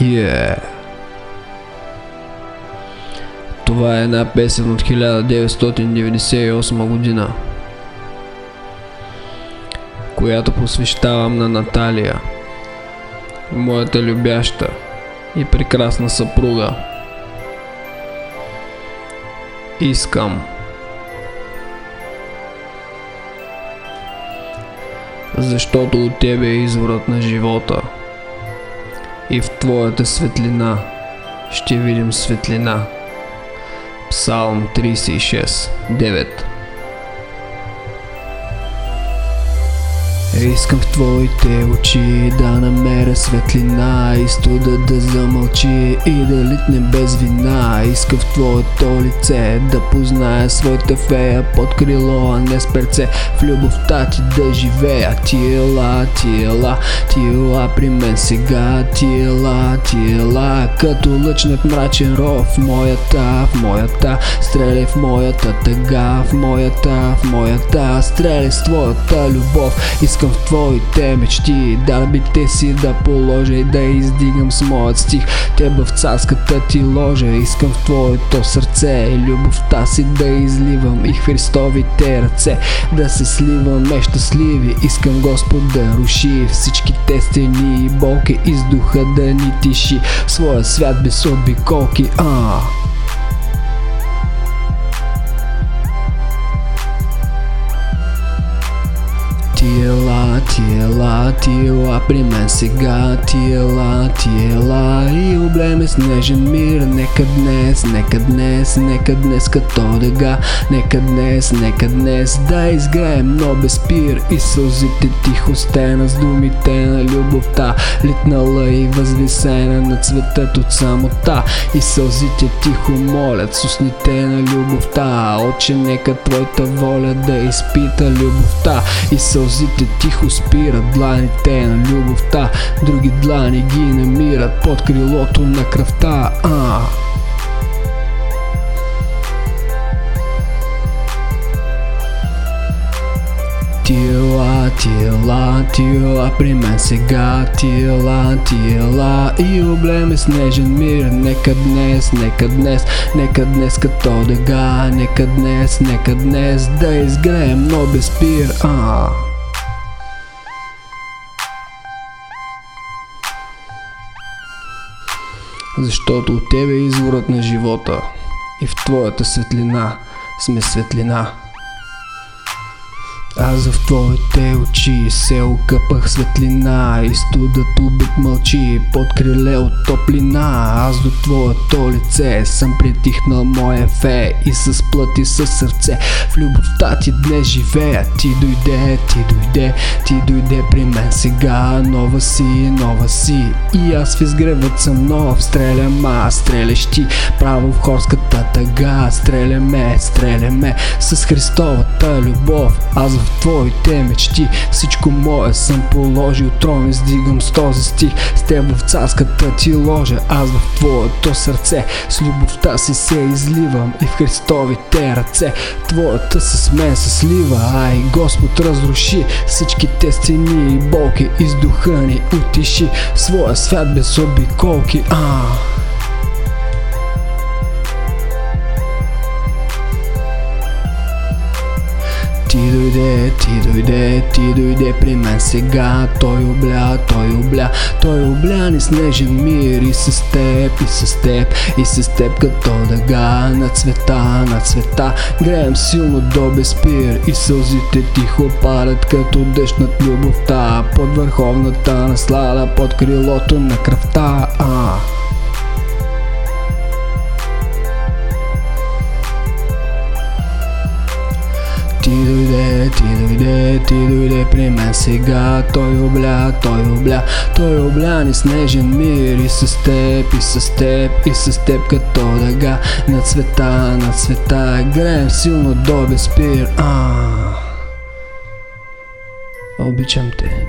Yeah. Това е една песен от 1998 година, която посвещавам на Наталия, моята любяща и прекрасна съпруга. Искам. Защото от тебе е изворът на живота и в Твоята светлина ще видим светлина. Псалм 36, 9 Искам в твоите очи да намеря светлина И студа да замълчи и да литне без вина. Искам в твоето лице да позная своята фея Под крило, а не с перце. В любовта ти да живея Ти ела, ти ела, ти ела при мен сега Ти ела, ти ела Като лъчнат мрачен ров В моята, в моята Стреляй в моята тъга В моята, в моята Стреляй с твоята любов. Искам в твоите мечти. Дарбите си да положа и да издигам с моят стих? Тебе в царската ти ложа. Искам в твоето сърце любовта си да изливам И Христовите ръце. Да се сливаме щастливи Искам Господ да руши всичките стени и болки Из духа да ни тиши. Своя свят без обиколки. А. тила, тила при мен сега Тила, тила и облеме снежен мир Нека днес, нека днес, нека днес като дъга Нека днес, нека днес да изгреем, но без пир И сълзите тихо стена с думите на любовта. Литнала и възвисена на цветът от самота И сълзите тихо молят с устните на любовта. Отче нека твоята воля да изпита любовта И Сълзите тихо спират дланите на любовта Други длани ги намират под крилото на кръвта а. Тила, тила, тила при мен сега Тила, тила и облеме снежен мир Нека днес, нека днес, нека днес като дъга Нека днес, нека днес да изгреем, но без спир а. Защото от тебе е изворът на живота и в твоята светлина сме светлина. Аз в твоите очи се окъпах светлина И студът убит мълчи под криле от топлина. Аз до твоето лице съм притихнал моя фе И с плът и с сърце. В любовта ти днес живея. Ти дойде, ти дойде, ти дойде при мен сега. Нова си, нова си. И аз в изгревът съм нов. Стрелям аз, стреляш ти право в хорската тъга. Стреляме, стреляме с Христовата любов. Аз в твоите мечти. Всичко мое съм положил трон издигам с този стих. С теб в царската ти ложа Аз в твоето сърце. С любовта си се изливам И в Христовите ръце. Твоята с мен се слива Ай Господ разруши. Всичките стени и болки Из духа ни утиши Своя свят без обиколки а. Ти дойде, ти дойде, ти дойде при мен сега. Той обля, той обля, той обля. Ни снежен мир И с теб, и с теб, и с теб като дъга На цвета, на цвета, греем силно до безпир И сълзите тихо падат като дъжд над любовта. Под върховната наслада, под крилото на кръвта. А. дойде, ти дойде, ти дойде при мен сега. Той обля, той обля, той обля ни снежен мир. И с теб, и с теб, и с теб като дъга На цвета, на цвета, греем силно до безпир а. Обичам те